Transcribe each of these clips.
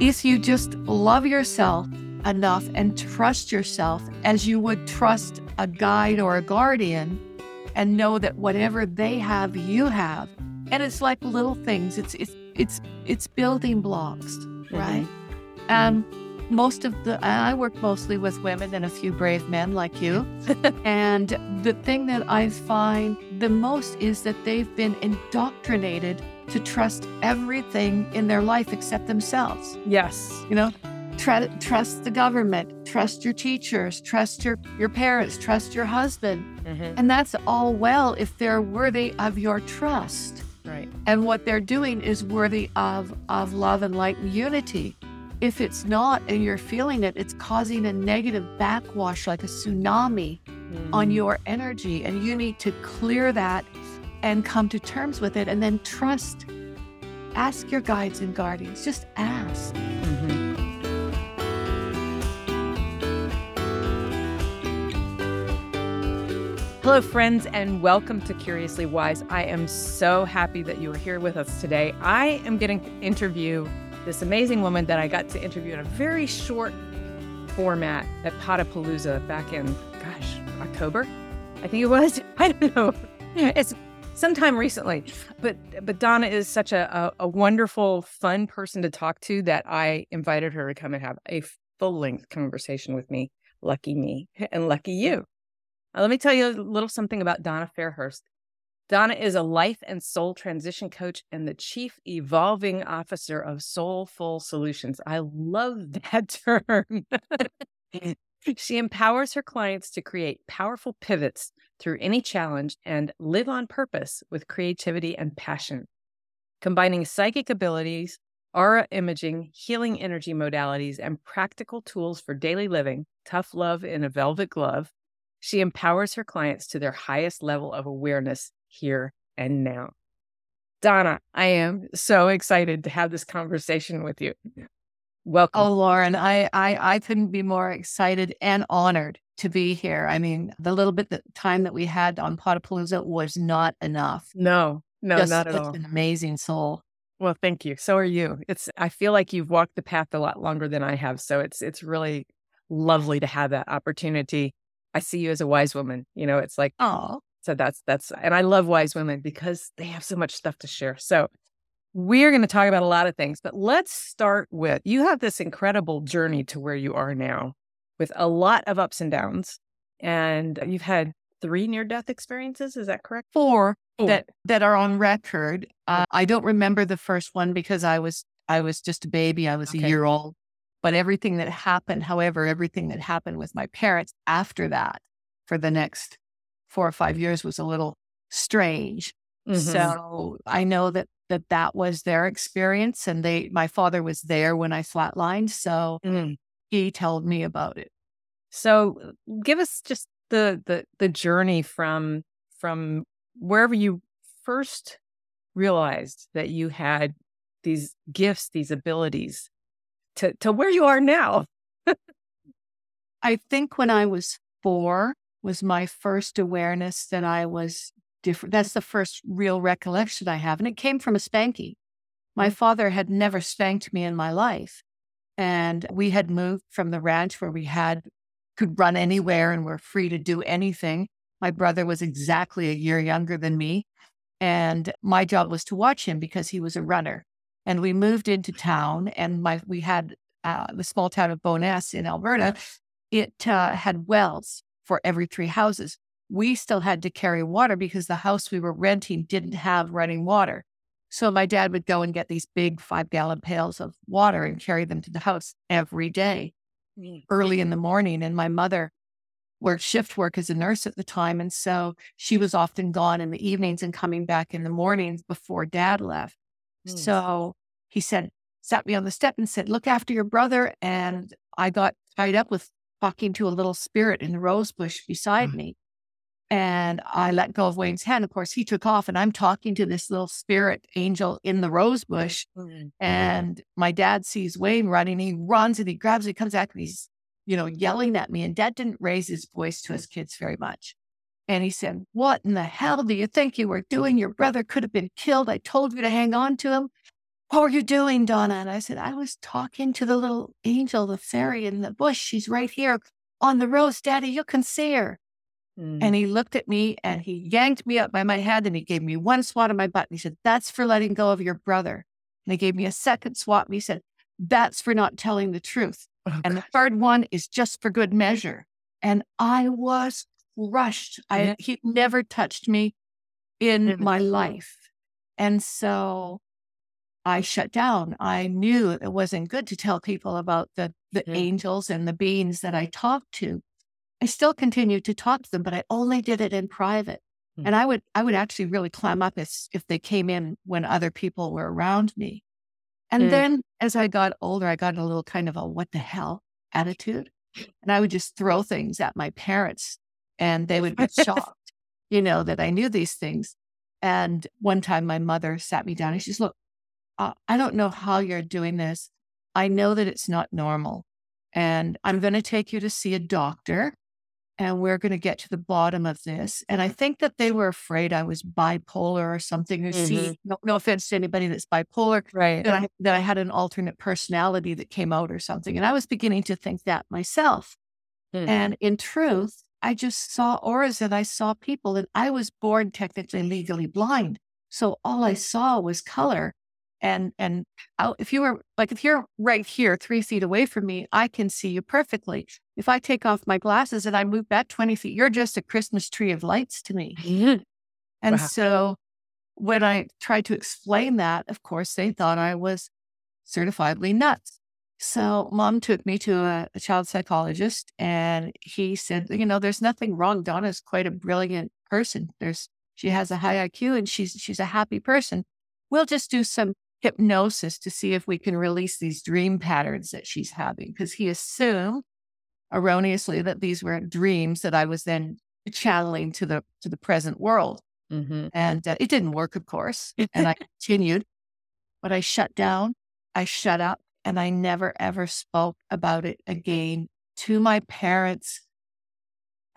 if you just love yourself enough and trust yourself as you would trust a guide or a guardian and know that whatever they have you have. And it's like little things. It's it's it's it's building blocks right? Mm-hmm. and most of the i work mostly with women and a few brave men like you. And the thing that i find the most is that they've been indoctrinated to trust everything in their life except themselves yes you know Tr- trust the government, trust your teachers, trust your, your parents, trust your husband. Mm-hmm. And that's all well if they're worthy of your trust. Right. And what they're doing is worthy of, of love and light and unity. If it's not and you're feeling it, it's causing a negative backwash like a tsunami mm-hmm. on your energy. And you need to clear that and come to terms with it and then trust. Ask your guides and guardians. Just ask. Mm-hmm. Hello, friends, and welcome to Curiously Wise. I am so happy that you are here with us today. I am getting to interview this amazing woman that I got to interview in a very short format at Podapalooza back in, gosh, October, I think it was. I don't know. It's sometime recently. But but Donna is such a, a, a wonderful, fun person to talk to that I invited her to come and have a full length conversation with me. Lucky me and lucky you. Uh, let me tell you a little something about Donna Fairhurst. Donna is a life and soul transition coach and the chief evolving officer of Soulful Solutions. I love that term. she empowers her clients to create powerful pivots through any challenge and live on purpose with creativity and passion. Combining psychic abilities, aura imaging, healing energy modalities, and practical tools for daily living, tough love in a velvet glove, she empowers her clients to their highest level of awareness here and now. Donna, I am so excited to have this conversation with you. Welcome. Oh, Laurin, I, I, I couldn't be more excited and honored to be here. I mean, the little bit of time that we had on Podapalooza was not enough. No, no, Just not at all. An amazing soul. Well, thank you. So are you. It's I feel like you've walked the path a lot longer than I have. So it's it's really lovely to have that opportunity I see you as a wise woman. You know, it's like, oh, so that's, that's, and I love wise women because they have so much stuff to share. So we're going to talk about a lot of things, but let's start with you have this incredible journey to where you are now with a lot of ups and downs. And you've had three near death experiences. Is that correct? Four that, that are on record. Uh, I don't remember the first one because I was, I was just a baby. I was okay. a year old. But everything that happened, however, everything that happened with my parents after that for the next four or five years was a little strange. Mm-hmm. So I know that that that was their experience, and they my father was there when I flatlined, so mm. he told me about it. So give us just the the the journey from from wherever you first realized that you had these gifts, these abilities, to, to where you are now? I think when I was four was my first awareness that I was different. That's the first real recollection I have. And it came from a spanking. My mm. father had never spanked me in my life. And we had moved from the ranch where we had could run anywhere and were free to do anything. My brother was exactly a year younger than me. And my job was to watch him because he was a runner. And we moved into town, and my we had uh, the small town of Bowness in Alberta. It uh, had wells for every three houses. We still had to carry water because the house we were renting didn't have running water. So my dad would go and get these big five gallon pails of water and carry them to the house every day, mm. early in the morning. And my mother worked shift work as a nurse at the time. And so she was often gone in the evenings and coming back in the mornings before dad left. Mm. So he said, sat me on the step and said, Look after your brother. And I got tied up with talking to a little spirit in the rose bush beside mm. me. And I let go of Wayne's hand. Of course, he took off, and I'm talking to this little spirit angel in the rose bush. Mm. And my dad sees Wayne running. He runs and he grabs he comes back, and he's, you know, yelling at me. And dad didn't raise his voice to his kids very much. And he said, What in the hell do you think you were doing? Your brother could have been killed. I told you to hang on to him. What were you doing, Donna? And I said, I was talking to the little angel, the fairy in the bush. She's right here on the rose. Daddy, you can see her. Mm. And he looked at me and he yanked me up by my head and he gave me one swat on my butt. And he said, That's for letting go of your brother. And he gave me a second swat. And he said, That's for not telling the truth. Oh, and the third one is just for good measure. And I was crushed. I, he never touched me in my life. And so I shut down. I knew it wasn't good to tell people about the, the mm-hmm. angels and the beings that I talked to. I still continued to talk to them, but I only did it in private. Mm-hmm. And I would I would actually really clam up if, if they came in when other people were around me. And mm. then as I got older, I got a little kind of a what the hell attitude. And I would just throw things at my parents and they would be shocked, you know, that I knew these things. And one time my mother sat me down and she says, Look, uh, I don't know how you're doing this. I know that it's not normal. And I'm going to take you to see a doctor and we're going to get to the bottom of this. And I think that they were afraid I was bipolar or something. mm-hmm. see, no, no, offense to anybody that's bipolar, right? That I, that I had an alternate personality that came out or something. And I was beginning to think that myself. Mm. And in truth, I just saw auras and I saw people, and I was born technically legally blind. So all I saw was color and and if you were like if you're right here three feet away from me i can see you perfectly. If i take off my glasses and i move back 20 feet you're just a christmas tree of lights to me. Mm-hmm. and wow. so when i tried to explain that of course they thought i was certifiably nuts. So mom took me to a, a child psychologist and he said you know there's nothing wrong. Donna's quite a brilliant person. There's she has a high iq and she's she's a happy person. We'll just do some hypnosis to see if we can release these dream patterns that she's having. Because he assumed erroneously that these were dreams that I was then channeling to the to the present world. Mm-hmm. And uh, it didn't work, of course. and I continued, but I shut down, I shut up, and I never ever spoke about it again to my parents.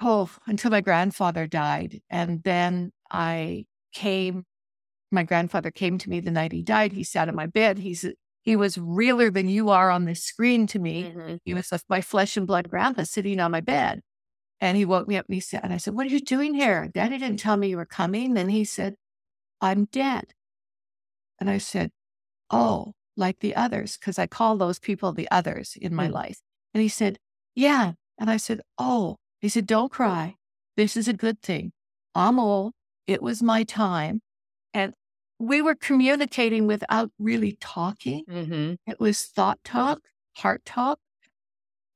Oh, until my grandfather died. And then I came my grandfather came to me the night he died. He sat on my bed. He's he was realer than you are on this screen to me. Mm-hmm. He was my flesh and blood grandpa sitting on my bed. And he woke me up and he said, and I said, What are you doing here? Daddy didn't tell me you were coming. And he said, I'm dead. And I said, Oh, like the others, because I call those people the others in my mm-hmm. life. And he said, Yeah. And I said, Oh, he said, Don't cry. This is a good thing. I'm old. It was my time. We were communicating without really talking. Mm-hmm. It was thought talk, heart talk.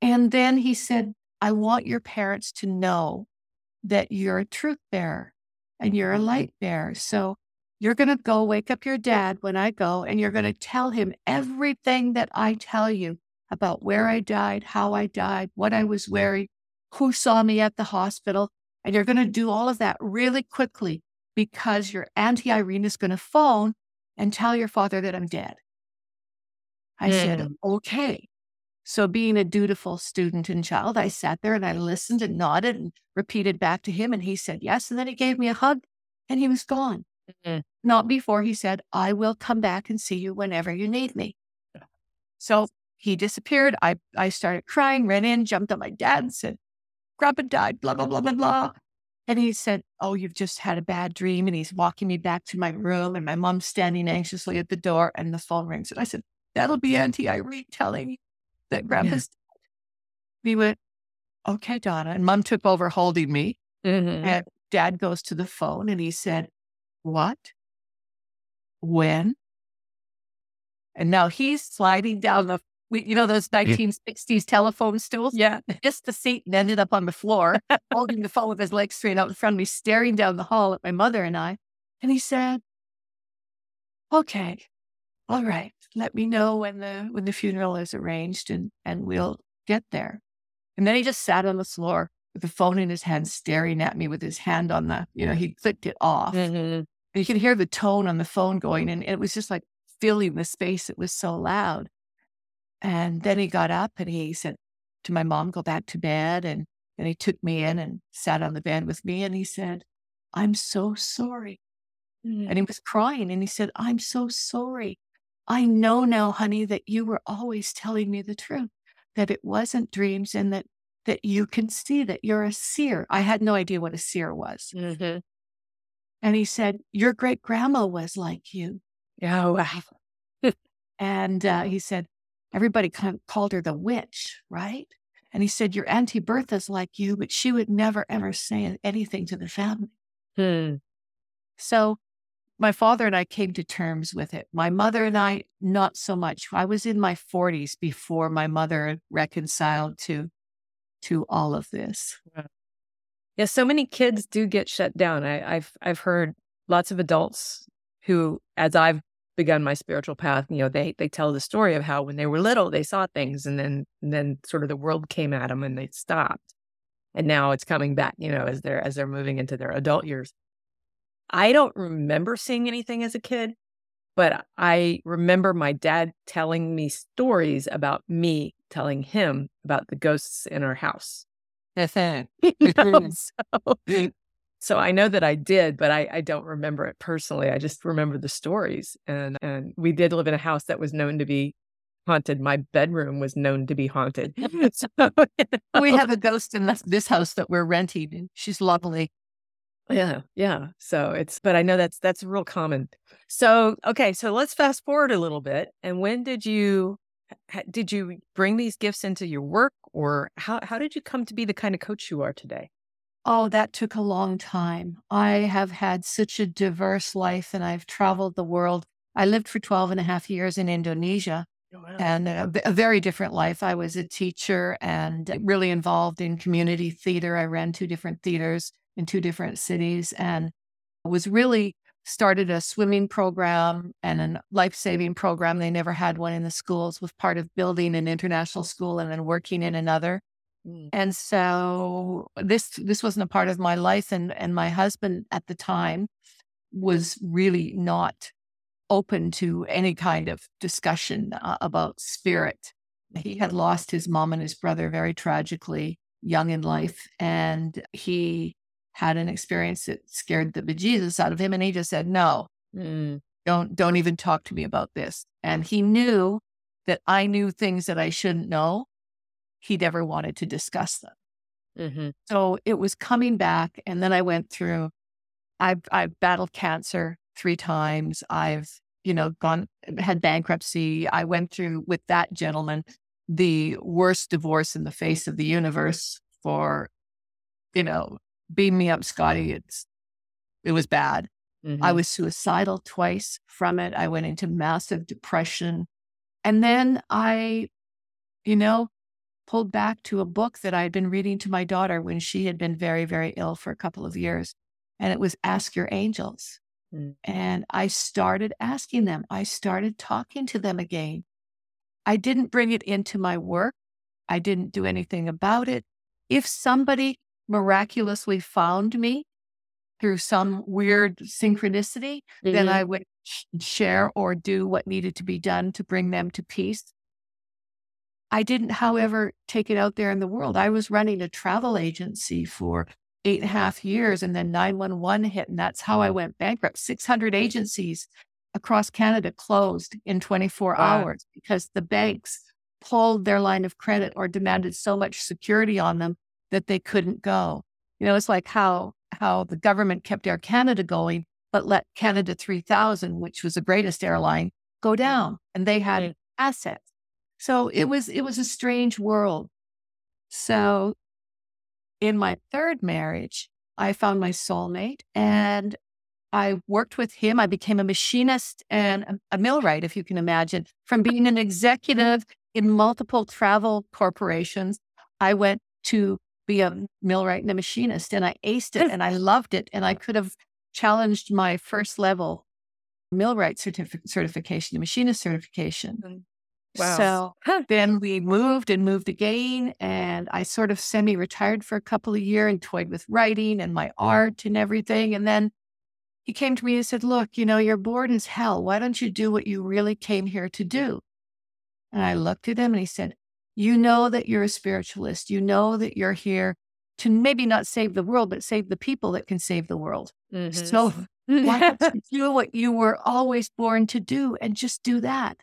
And then he said, I want your parents to know that you're a truth bearer and you're a light bearer. So you're going to go wake up your dad when I go, and you're going to tell him everything that I tell you about where I died, how I died, what I was wearing, who saw me at the hospital. And you're going to do all of that really quickly because your Auntie Irene is going to phone and tell your father that I'm dead. I mm. said, okay. So, being a dutiful student and child, I sat there and I listened and nodded and repeated back to him. And he said, yes. And then he gave me a hug and he was gone. Mm-hmm. Not before he said, I will come back and see you whenever you need me. So he disappeared. I, I started crying, ran in, jumped on my dad and said, Grandpa died, blah, blah, blah, blah, blah. And he said, Oh, you've just had a bad dream. And he's walking me back to my room, and my mom's standing anxiously at the door, and the phone rings. And I said, That'll be Auntie Irene telling that Grandpa's yeah. dead. He went, Okay, Donna. And mom took over holding me. Mm-hmm. And dad goes to the phone and he said, What? When? And now he's sliding down the we, you know, those 1960s telephone stools? Yeah. Just the seat and ended up on the floor, holding the phone with his legs straight out in front of me, staring down the hall at my mother and I. And he said, okay, all right, let me know when the, when the funeral is arranged and, and we'll get there. And then he just sat on the floor with the phone in his hand, staring at me with his hand on the, you know, he clicked it off. Mm-hmm. And you could hear the tone on the phone going, and it was just like filling the space. It was so loud. And then he got up and he said to my mom, go back to bed. And then he took me in and sat on the bed with me and he said, I'm so sorry. Mm. And he was crying and he said, I'm so sorry. I know now, honey, that you were always telling me the truth, that it wasn't dreams and that that you can see that you're a seer. I had no idea what a seer was. Mm-hmm. And he said, Your great grandma was like you. Oh, wow. and uh, he said, Everybody kind of called her the witch, right? And he said, Your Auntie Bertha's like you, but she would never, ever say anything to the family. Hmm. So my father and I came to terms with it. My mother and I, not so much. I was in my 40s before my mother reconciled to to all of this. Yeah, so many kids do get shut down. I, I've I've heard lots of adults who, as I've begun my spiritual path, you know, they they tell the story of how when they were little they saw things, and then and then sort of the world came at them and they stopped, and now it's coming back. You know, as they're as they're moving into their adult years. I don't remember seeing anything as a kid, but I remember my dad telling me stories about me telling him about the ghosts in our house. so, so, I know that I did, but I, I, don't remember it personally. I just remember the stories. And, and we did live in a house that was known to be haunted. My bedroom was known to be haunted. so, you know. We have a ghost in this, house that we're renting. and She's lovely. Yeah, yeah. So it's, but I know that's that's real common. So okay, so let's fast forward a little bit. And when did you did you bring these gifts into your work, or how how did you come to be the kind of coach you are today? Oh, that took a long time. I have had such a diverse life, and I've traveled the world. I lived for 12 and a half years in Indonesia. Oh, wow. And a, a very different life. I was a teacher and really involved in community theater. I ran two different theaters in two different cities and was really started a swimming program and a life saving program. They never had one in the schools, was part of building an international school and then working in another. Mm. And so this this wasn't a part of my life. And and my husband at the time was really not open to any kind of discussion uh, about spirit. He had lost his mom and his brother very tragically young in life. And he had an experience that scared the bejesus out of him. And he just said, no, mm, don't, don't even talk to me about this. And he knew that I knew things that I shouldn't know. He never wanted to discuss them. Mm-hmm. So it was coming back. And then I went through, I've, I've battled cancer three times. I've, you know, gone, had bankruptcy. I went through with that gentleman the worst divorce in the face of the universe for, you know, beam me up, Scotty. It's it was bad. Mm-hmm. I was suicidal twice from it. I went into massive depression. And then I, you know, pulled back to a book that I had been reading to my daughter when she had been very, very ill for a couple of years. And it was Ask Your Angels. Mm. And I started asking them, I started talking to them again. I didn't bring it into my work, I didn't do anything about it. If somebody miraculously found me through some weird synchronicity, mm-hmm. then I would share or do what needed to be done to bring them to peace. I didn't, however, take it out there in the world. I was running a travel agency for eight and a half years, and then 911 hit, and that's how I went bankrupt. 600 agencies across Canada closed in 24 wow. hours because the banks pulled their line of credit or demanded so much security on them that they couldn't go. You know, it's like how how the government kept Air Canada going, but let Canada 3000, which was the greatest airline, go down, and they had assets. So it was it was a strange world. So in my third marriage, I found my soulmate and I worked with him. I became a machinist and a, millwright, if you can imagine. From being an executive in multiple travel corporations, I went to be a millwright and a machinist. And I aced it and I loved it. And I could have challenged my first level millwright certific- certification, machinist certification. Mm. Wow. So then we moved and moved again. And I sort of semi retired for a couple of years and toyed with writing and my art and everything. And then he came to me and said, Look, you know, you're bored as hell. Why don't you do what you really came here to do? And I looked at him and he said, you know that you're a spiritualist. You know that you're here to maybe not save the world, but save the people that can save the world. Mm-hmm. So Why don't you do what you were always born to do and just do that?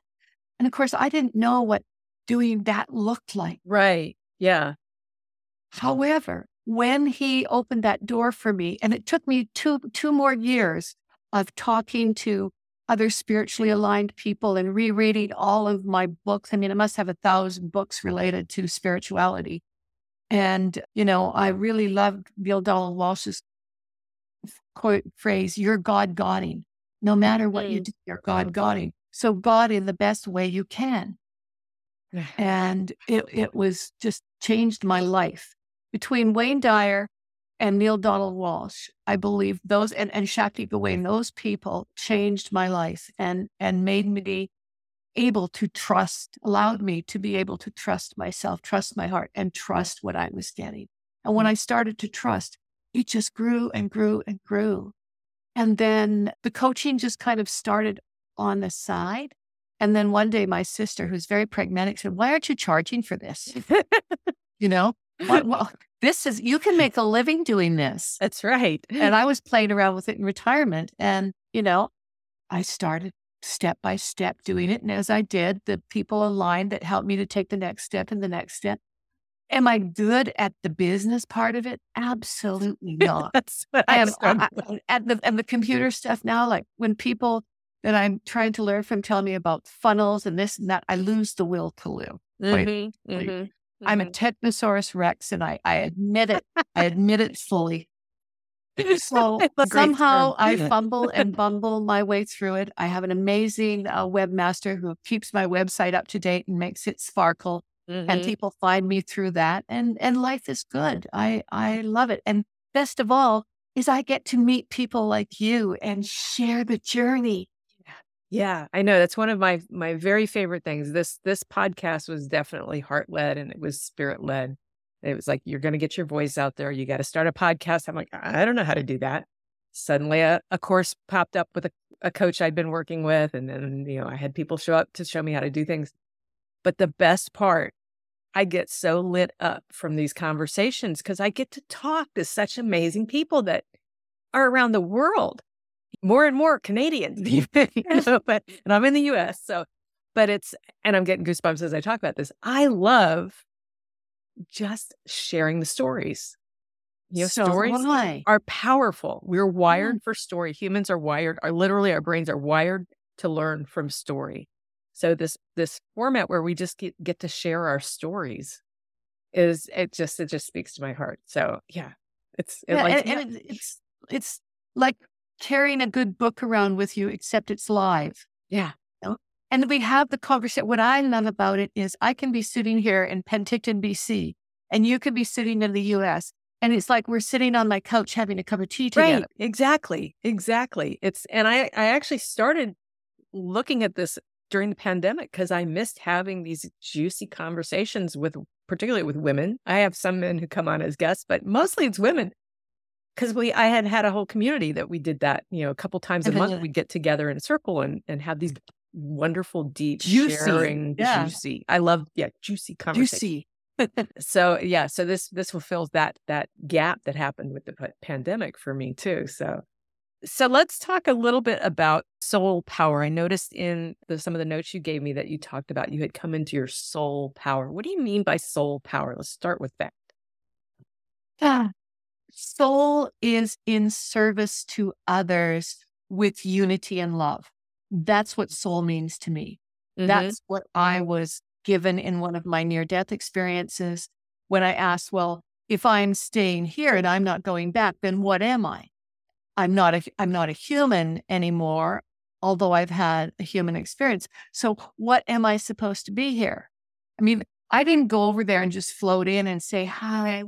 And of course, I didn't know what doing that looked like. Right. Yeah. However, when he opened that door for me, and it took me two two more years of talking to other spiritually aligned people and rereading all of my books. I mean, I must have a thousand books related to spirituality. And, you know, I really loved Bill Donald Walsch's quote phrase, you're God Godding. No matter what you mm. do, you're God Godding. So God in the best way you can. and it, it was just changed my life. Between Wayne Dyer and Neale Donald Walsch, I believe those and, and Shakti Gawain, those people changed my life and and made me able to trust, allowed me to be able to trust myself, trust my heart, and trust what I was getting. And when mm-hmm. I started to trust, it just grew and grew and grew. And then the coaching just kind of started on the side. And then one day, my sister, who's very pragmatic, said, Why aren't you charging for this? you know, well, this is, you can make a living doing this. That's right. And I was playing around with it in retirement. And, you know, I started step by step doing it. And as I did, the people aligned that helped me to take the next step and the next step. Am I good at the business part of it? Absolutely not. That's what I am. I, at the and the computer stuff now, like when people that I'm trying to learn from tell me about funnels and this and that, I lose the will to live. Mm-hmm, mm-hmm, I'm a mm-hmm. Technosaurus Rex, and I I admit it. I admit it fully. So somehow I fumble and bumble my way through it. I have an amazing uh, webmaster who keeps my website up to date and makes it sparkle. Mm-hmm. And people find me through that, and and life is good. I I love it. And best of all is I get to meet people like you and share the journey. Yeah, I know that's one of my my very favorite things. This this podcast was definitely heart led and it was spirit led. It was like, you're going to get your voice out there. You got to start a podcast. I'm like, I don't know how to do that. Suddenly a, a course popped up with a, a coach I'd been working with. And then, you know, I had people show up to show me how to do things. But the best part, I get so lit up from these conversations because I get to talk to such amazing people that are around the world, more and more Canadians, even, you know, but, and I'm in the US. So, but it's, and I'm getting goosebumps as I talk about this. I love just sharing the stories. You know, so stories are powerful. We're wired for story. Humans are wired, are literally our brains are wired to learn from story. So this this format where we just get, get to share our stories is it just it just speaks to my heart. So yeah, it's it yeah, like, and, yeah. and it's it's like carrying a good book around with you, except it's live. Yeah. And we have the conversation. What I love about it is I can be sitting here in Penticton, BC, and you could be sitting in the US. And it's like we're sitting on my couch having a cup of tea together. Right. Exactly. Exactly. It's and I I actually started looking at this during the pandemic because I missed having these juicy conversations with particularly with women. I have some men who come on as guests, but mostly it's women. Because we, I had had a whole community that we did that, you know, a couple times a month. We'd get together in a circle and and have these wonderful, deep, juicy. sharing, yeah. juicy. I love, yeah, juicy conversation. Juicy. so yeah, so this this fulfills that that gap that happened with the pandemic for me too. So so let's talk a little bit about soul power. I noticed in the, some of the notes you gave me that you talked about you had come into your soul power. What do you mean by soul power? Let's start with that. Yeah. Soul is in service to others with unity and love. That's what soul means to me. Mm-hmm. That's what I was given in one of my near death experiences when I asked, well, if I'm staying here and I'm not going back, then what am I? I'm not a I'm not a human anymore, although I've had a human experience. So what am I supposed to be here? I mean, I didn't go over there and just float in and say hi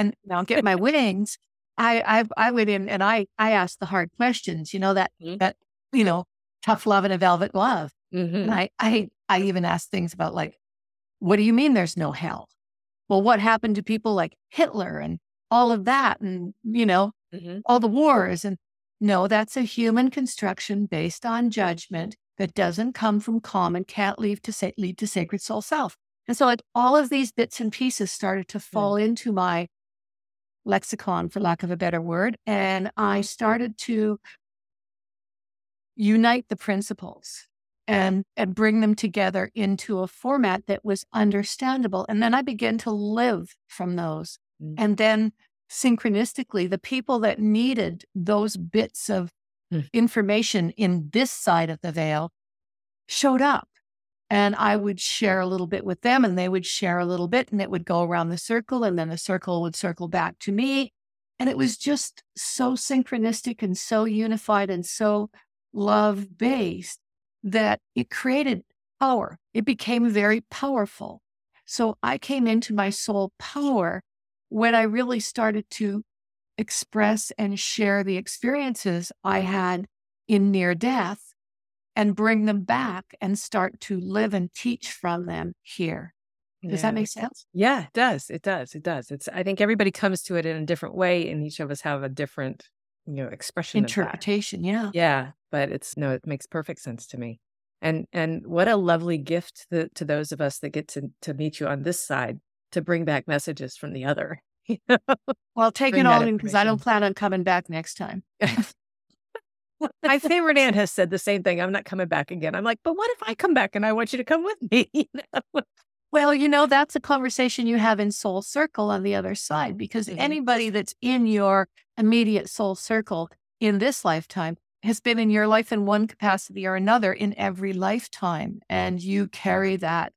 and now get my wings. I I I went in and I I asked the hard questions, you know, that mm-hmm. that, you know, tough love and a velvet glove. Mm-hmm. And I, I, I even asked things about like, what do you mean there's no hell? Well, what happened to people like Hitler and all of that and, you know, mm-hmm. all the wars? And no, that's a human construction based on judgment that doesn't come from calm and can't lead to, sa- lead to sacred soul self. And so like all of these bits and pieces started to fall mm-hmm. into my lexicon, for lack of a better word. And I started to unite the principles and and bring them together into a format that was understandable and then i began to live from those mm. and then synchronistically the people that needed those bits of mm. information in this side of the veil showed up and i would share a little bit with them and they would share a little bit and it would go around the circle and then the circle would circle back to me and it was just so synchronistic and so unified and so love based that it created power. It became very powerful. So I came into my soul power when I really started to express and share the experiences I had in near death and bring them mm-hmm. back and start to live and teach from them here. Does yeah. that make sense? Yeah, it does. It does. It does. It's I think everybody comes to it in a different way and each of us have a different, you know, expression interpretation, yeah. Yeah, but it's no, it makes perfect sense to me. And and what a lovely gift to, to those of us that get to to meet you on this side to bring back messages from the other. well, take bring it all in because I don't plan on coming back next time. My favorite aunt has said the same thing. I'm not coming back again. I'm like, but what if I come back and I want you to come with me? Well, you know, that's a conversation you have in Soul Circle on the other side, because mm-hmm. anybody that's in your immediate soul circle in this lifetime has been in your life in one capacity or another in every lifetime and you carry that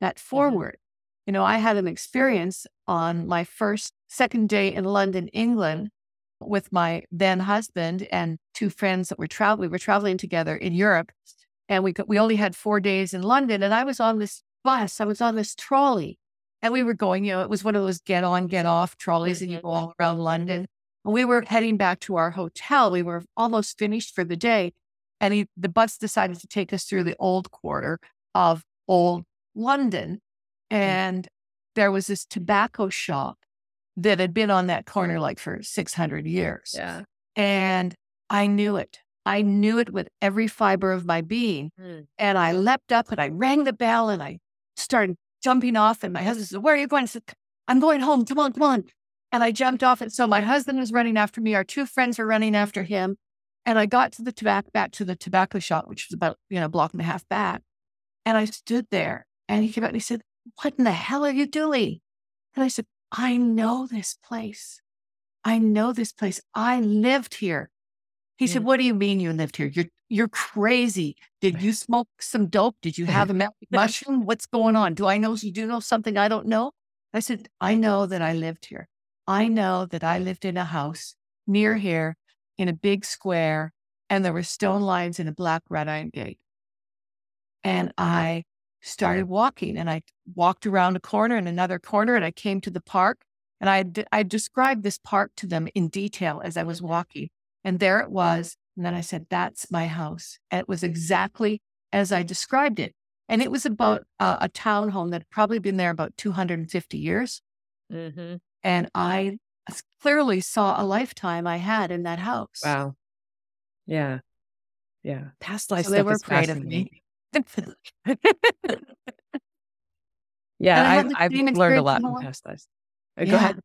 that mm-hmm. forward mm-hmm. you know i had an experience on my first second day in london england with my then husband and two friends that were traveling we were traveling together in europe and we we only had 4 days in london and i was on this bus i was on this trolley and we were going you know it was one of those get on get off trolleys and you go all around london And we were heading back to our hotel. We were almost finished for the day. And he, the bus decided to take us through the old quarter of old London. Mm. And there was this tobacco shop that had been on that corner like for 600 years. Yeah. And I knew it. I knew it with every fiber of my being. Mm. And I leapt up and I rang the bell and I started jumping off. And my husband said, Where are you going? I said, I'm going home. Come on, come on. And I jumped off And So my husband was running after me. Our two friends were running after him. And I got to the tobacco back to the tobacco shop, which was about, you know, a block and a half back. And I stood there and he came out and he said, What in the hell are you doing? And I said, I know this place. I know this place. I lived here. He said, What do you mean you lived here? You're you're crazy. Did you smoke some dope? Did you have a mushroom? What's going on? Do I know you do know something I don't know? I said, I know that I lived here. I know that I lived in a house near here in a big square, and there were stone lines and a black wrought iron gate. And I started walking, and I walked around a corner and another corner, and I came to the park. And I, I described this park to them in detail as I was walking. And there it was. And then I said, That's my house. And it was exactly as I described it. And it was about a, a townhome that had probably been there about 250 years. Mm-hmm. And I clearly saw a lifetime I had in that house. Wow. Yeah. Yeah. Past life so they were proud of me. Yeah, I, have learned a lot in past lives. Uh, yeah. Go ahead.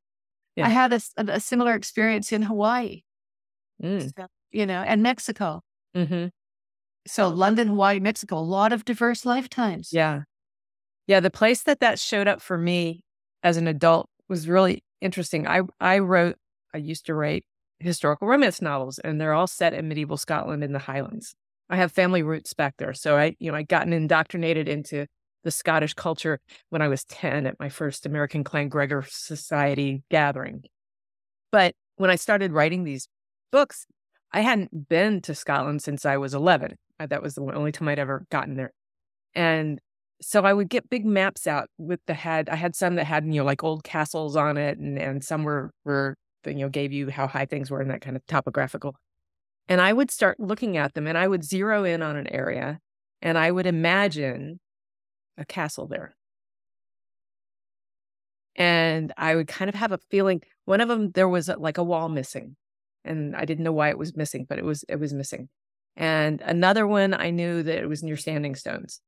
Yeah. I had a, a, similar experience in Hawaii, mm. so, you know, and Mexico. Mm-hmm. So London, Hawaii, Mexico, a lot of diverse lifetimes. Yeah. Yeah. The place that that showed up for me as an adult was really interesting. I I wrote I used to write historical romance novels and they're all set in medieval Scotland in the Highlands. I have family roots back there. So I, you know, I gotten indoctrinated into the Scottish culture when I was 10 at my first American Clan Gregor Society gathering. But when I started writing these books, I hadn't been to Scotland since I was 11. That was the only time I'd ever gotten there. And so I would get big maps out with the head. I had some that had, you know, like old castles on it and, and some were, were, you know, gave you how high things were and that kind of topographical. And I would start looking at them and I would zero in on an area and I would imagine a castle there. And I would kind of have a feeling one of them, there was a, like a wall missing and I didn't know why it was missing, but it was, it was missing. And another one, I knew that it was near standing stones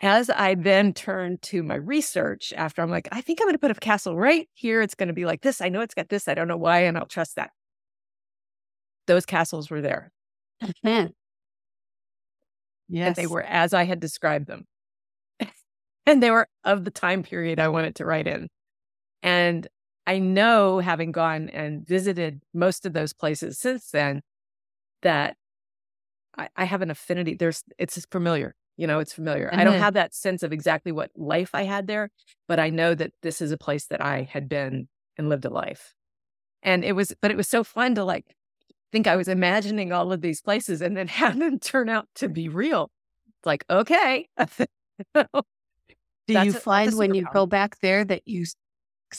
as I then turn to my research after I'm like, I think I'm going to put a castle right here. It's going to be like this. I know it's got this. I don't know why. And I'll trust that. Those castles were there. Man. Yes. And they were as I had described them. and they were of the time period I wanted to write in. And I know, having gone and visited most of those places since then, that I, I have an affinity. There's, it's just familiar. You know, it's familiar. Mm-hmm. I don't have that sense of exactly what life I had there, but I know that this is a place that I had been and lived a life. And it was, but it was so fun to like think I was imagining all of these places and then have them turn out to be real. It's like, okay. Do you find when you go back there that you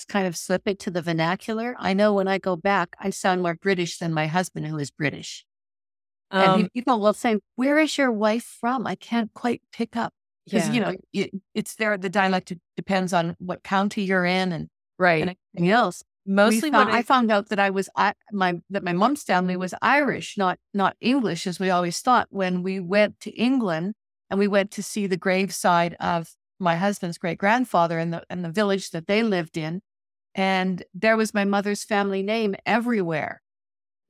kind of slip it to the vernacular? I know when I go back, I sound more British than my husband, who is British. Um, and people will say, "Where is your wife from?" I can't quite pick up because yeah. you know it, it's there. The dialect depends on what county you're in and right and anything else. Mostly, found, I, I, found out that I was I, my that my mom's family was Irish, not not English, as we always thought. When we went to England and we went to see the graveside of my husband's great grandfather in the in the village that they lived in, and there was my mother's family name everywhere.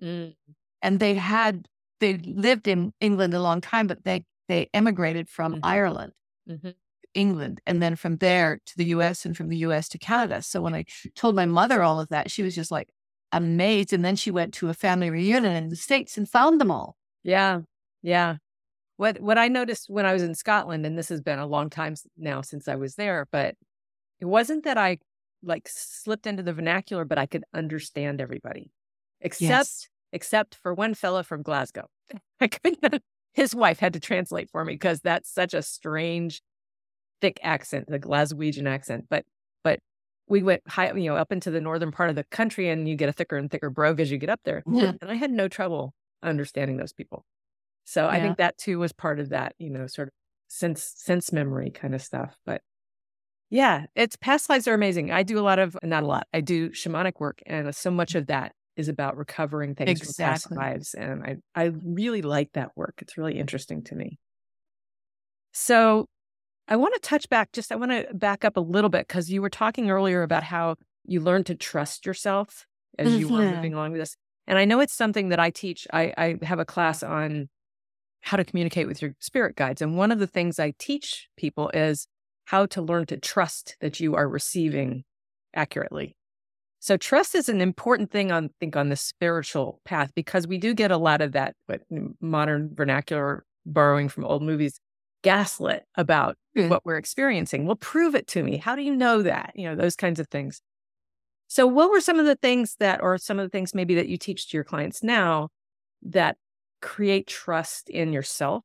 Mm. And they had they lived in England a long time, but they they emigrated from mm-hmm. Ireland, mm-hmm. England, and then from there to the U.S. and from the U.S. to Canada. So when I told my mother all of that, she was just like amazed. And then she went to a family reunion in the states and found them all. Yeah, yeah. What what I noticed when I was in Scotland, and this has been a long time now since I was there, but it wasn't that I like slipped into the vernacular, but I could understand everybody, except yes except for one fella from Glasgow. I couldn't, his wife had to translate for me because that's such a strange, thick accent, the Glaswegian accent. But, but we went high, you know, up into the northern part of the country and you get a thicker and thicker brogue as you get up there. Yeah. And I had no trouble understanding those people. So yeah. I think that too was part of that, you know, sort of sense, sense memory kind of stuff. But yeah, it's past lives are amazing. I do a lot of, not a lot, I do shamanic work and so much of that is about recovering things exactly. from past lives. And I, I really like that work. It's really interesting to me. So I want to touch back, just I want to back up a little bit because you were talking earlier about how you learned to trust yourself as you were mm-hmm. moving along with this. And I know it's something that I teach. I, I have a class on how to communicate with your spirit guides. And one of the things I teach people is how to learn to trust that you are receiving accurately. So trust is an important thing on I think on the spiritual path because we do get a lot of that what modern vernacular borrowing from old movies gaslit about mm. what we're experiencing. Well, prove it to me. How do you know that? You know, those kinds of things. So what were some of the things that or some of the things maybe that you teach to your clients now that create trust in yourself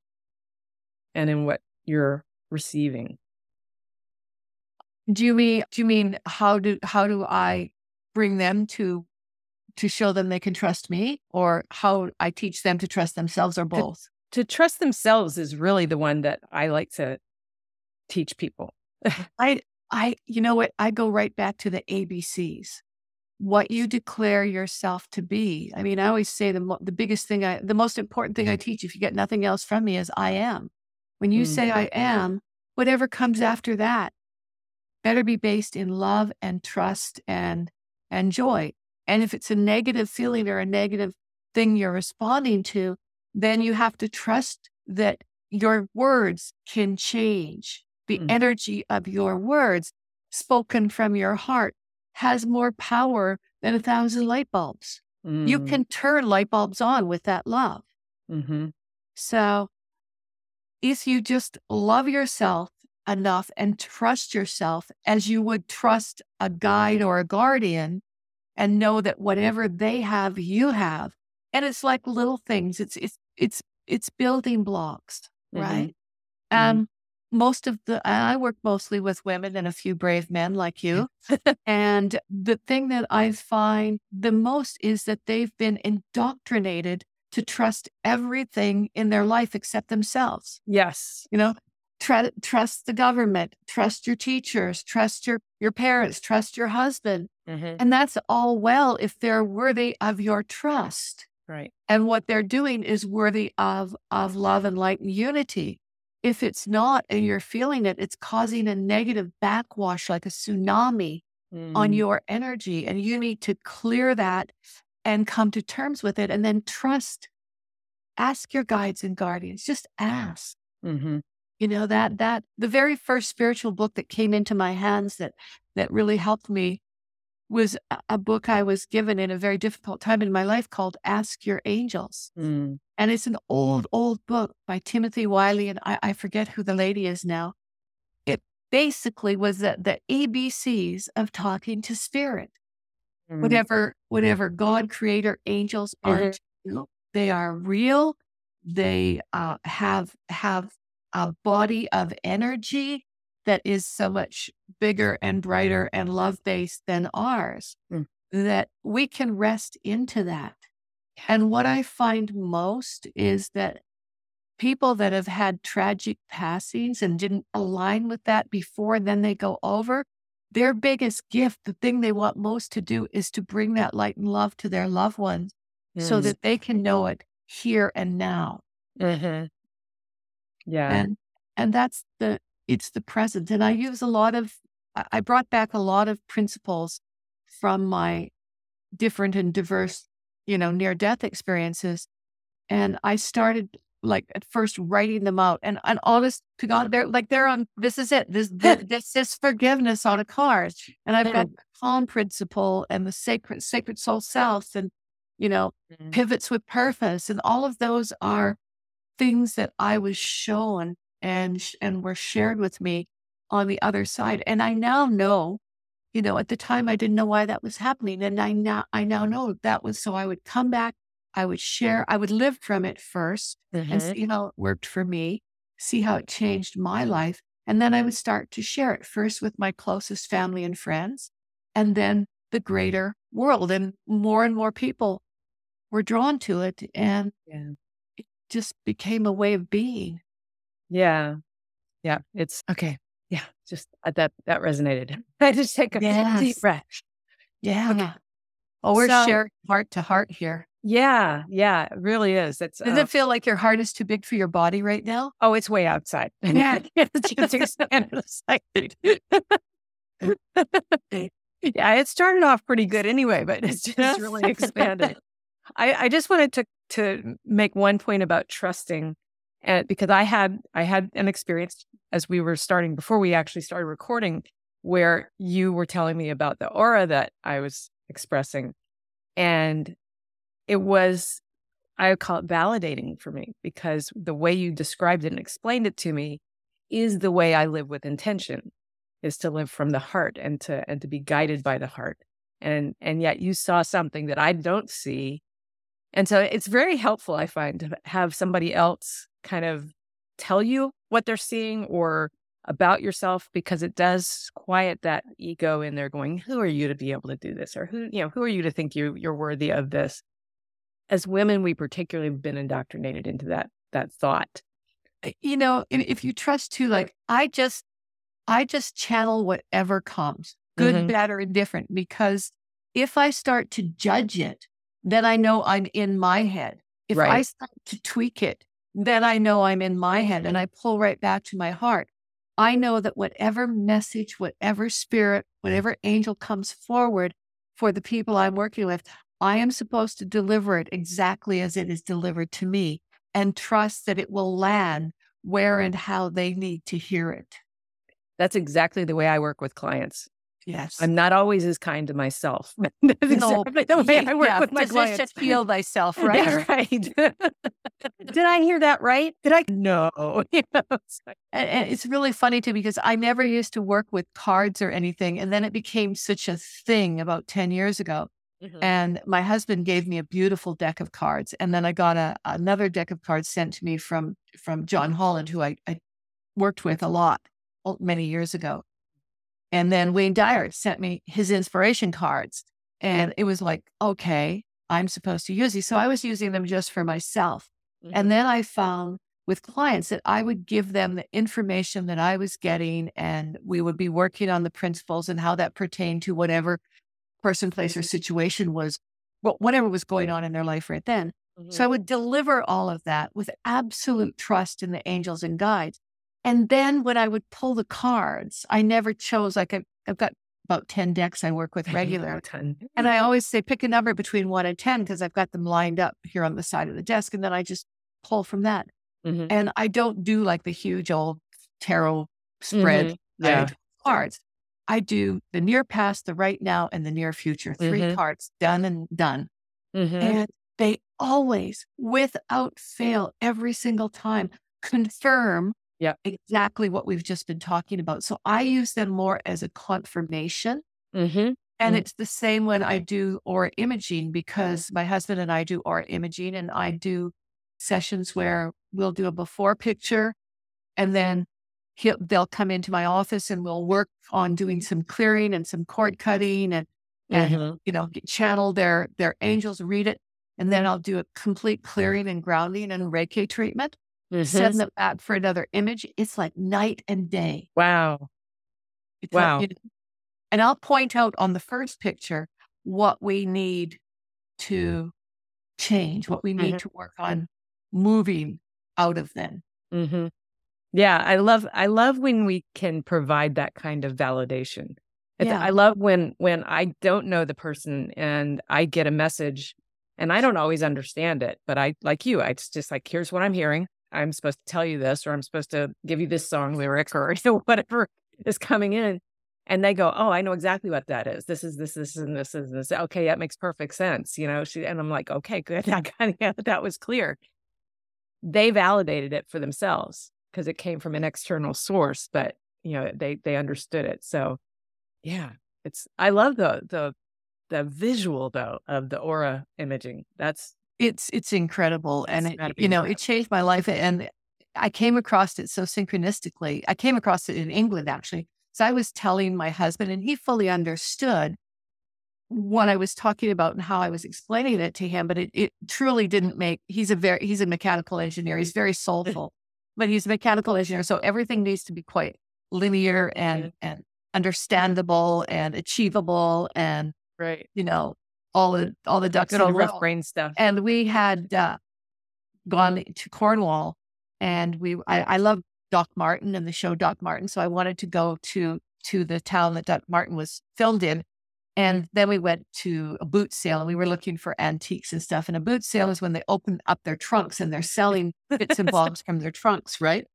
and in what you're receiving? Do you mean do you mean how do how do I bring them to to show them they can trust me or how I teach them to trust themselves or both? To, trust themselves is really the one that I like to teach people. I I you know what I go right back to the ABCs. What you declare yourself to be. I mean, I always say the mo- the biggest thing I the most important thing I mm-hmm. teach if you get nothing else from me is I am. When you mm. say I am, whatever comes after that better be based in love and trust and and joy. And if it's a negative feeling or a negative thing you're responding to, then you have to trust that your words can change. The mm. energy of your words spoken from your heart has more power than a thousand light bulbs. Mm. You can turn light bulbs on with that love. Mm-hmm. So if you just love yourself enough and trust yourself as you would trust a guide or a guardian and know that whatever they have, you have. And it's like little things. It's it's it's it's building blocks, mm-hmm. right? And mm-hmm. most of the I work mostly with women and a few brave men like you. and the thing that I find the most is that they've been indoctrinated to trust everything in their life except themselves. Yes. You know, Tr- trust the government, trust your teachers, trust your, your parents, trust your husband. Mm-hmm. And that's all well if they're worthy of your trust. Right. And what they're doing is worthy of, of love and light and unity. If it's not and you're feeling it, it's causing a negative backwash like a tsunami mm. on your energy. And you need to clear that and come to terms with it and then trust ask your guides and guardians. Just ask. Mm-hmm. You know that that the very first spiritual book that came into my hands that that really helped me was a, book I was given in a very difficult time in my life called Ask Your Angels. Mm. And it's an old, old book by Timothy Wiley, and I, I forget who the lady is now. It basically was the, the ABCs of talking to spirit. Mm. Whatever, whatever God, creator, angels are, Mhm. you, they are real. They uh, have have a body of energy that is so much bigger and brighter and love based than ours Mm. that we can rest into that. And what I find most is that people that have had tragic passings and didn't align with that before, then they go over. Their biggest gift, the thing they want most to do, is to bring that light and love to their loved ones so Mm. that they can know it here and now. Mhm. Yeah. And and that's the it's the present. And I use a lot of I brought back a lot of principles from my different and diverse, you know, near death experiences. And I started like at first writing them out. And and honest to God, they're like they're on this is it. This this, this is forgiveness on a card. And I've got the calm principle and the sacred sacred soul self and you know Mm. pivots with purpose and all of those are things that i was shown and sh- and were shared with me on the other side and i now know you know at the time i didn't know why that was happening and i now i now know that was so i would come back i would share i would live from it first and Mhm. see how it worked for me see how it changed my life and then i would start to share it first with my closest family and friends and then the greater world and more and more people were drawn to it and Yeah. it just became a way of being. Yeah. Yeah. It's okay. Yeah. Just uh, that that resonated. I just take a deep breath. Yeah. Oh, we're So- sharing heart to heart here. Yeah. Yeah. It really is. It's Does uh, it feel like your heart is too big for your body right now? oh, it's way outside. Yeah. It's just expanded a second. yeah, it started off pretty good anyway, but it's just really expanded. I, I just wanted to to make one point about trusting, and because I had I had an experience as we were starting before we actually started recording, where you were telling me about the aura that I was expressing, and it was I would call it validating for me because the way you described it and explained it to me is the way I live with intention, is to live from the heart and to and to be guided by the heart. And and yet you saw something that I don't see. And so it's very helpful, I find, to have somebody else kind of tell you what they're seeing or about yourself because it does quiet that ego in there going, who are you to be able to do this? Or who, you know, who are you to think you you're worthy of this? As women, we particularly have been indoctrinated into that that thought. You know, if, if you trust to like I just, I just channel whatever comes, good, Mhm. bad, or indifferent, because if I start to judge it, then I know I'm in my head. If I start to tweak it, then I know I'm in my head and mm-hmm. I pull right back to my heart. I know that whatever message, whatever spirit, whatever angel comes forward for the people I'm working with, I am supposed to deliver it exactly as it is delivered to me and trust that it will land where and how they need to hear it. That's exactly the way I work with clients. Yes. I'm not always as kind to myself. That's No, exactly the way I work yeah, with my clients. heal thyself, Yeah, right? right. Did I hear that right? Did I? No. You know, it's like- And, and it's really funny too because I never used to work with cards or anything. And then it became such a thing about 10 years ago. Mm-hmm. And my husband gave me a beautiful deck of cards. And then I got a, another deck of cards sent to me from, from John Holland, who I, I worked with a lot oh, many years ago. And then Wayne Dyer sent me his inspiration cards. And it was like, okay, I'm supposed to use these. So I was using them just for myself. Mhm. And then I found with clients that I would give them the information that I was getting, and we would be working on the principles and how that pertained to whatever person, place, or situation was, well, whatever was going on in their life right then. So I would deliver all of that with absolute trust in the angels and guides. And then when I would pull the cards, I never chose, like, I've, I've got about 10 decks I work with regularly. Ton. And I always say pick a number between one and 10 because I've got them lined up here on the side of the desk. And then I just pull from that. Mhm. And I don't do like the huge old tarot spread Mhm. Yeah. cards. I do the near past, the right now, and the near future. 3 Mhm. cards done and done. Mhm. And they always, without fail, every single time confirm Yep. exactly what we've just been talking about. So I use them more as a confirmation. Mhm. And Mhm. it's the same when I do aura imaging because my husband and I do aura imaging and I do sessions where we'll do a before picture and then he'll, they'll come into my office and we'll work on doing some clearing and some cord cutting and, and Mhm. you know, channel their, their angels, read it. And then I'll do a complete clearing and grounding and Reiki treatment, Mhm. send them back for another image. It's like night and day. Wow. Wow. you know, and I'll point out on the first picture what we need to change, what we need Mhm. to work on moving out of them. hmm Yeah, I love I love when we can provide that kind of validation. Yeah. I love when when I don't know the person and I get a message and I don't always understand it, but I like you, I just like here's what I'm hearing. I'm supposed to tell you this, or I'm supposed to give you this song lyric, or you know whatever is coming in, and they go, "Oh, I know exactly what that is. This is this, this, and this is this." Okay, that makes perfect sense, you know. She and I'm like, "Okay, good. That kind of yeah, that was clear." They validated it for themselves because it came from an external source, but you know they they understood it. So, yeah, it's I love the the the visual though of the aura imaging. That's It's it's incredible, and it, you know it changed my life. And I came across it so synchronistically. I came across it in England actually. So I was telling my husband, and he fully understood what I was talking about and how I was explaining it to him. But it, it truly didn't make. He's a very he's a mechanical engineer. He's very soulful, but he's a mechanical engineer. So everything needs to be quite linear and and understandable and achievable and right. you know all the all the ducks Good in a rough brain stuff. and we had uh, gone to Cornwall, and we I, I love Doc Martin and the show Doc Martin, so I wanted to go to to the town that Doc Martin was filmed in, and then we went to a boot sale, and we were looking for antiques and stuff. And a boot sale is when they open up their trunks and they're selling bits and bobs from their trunks, right?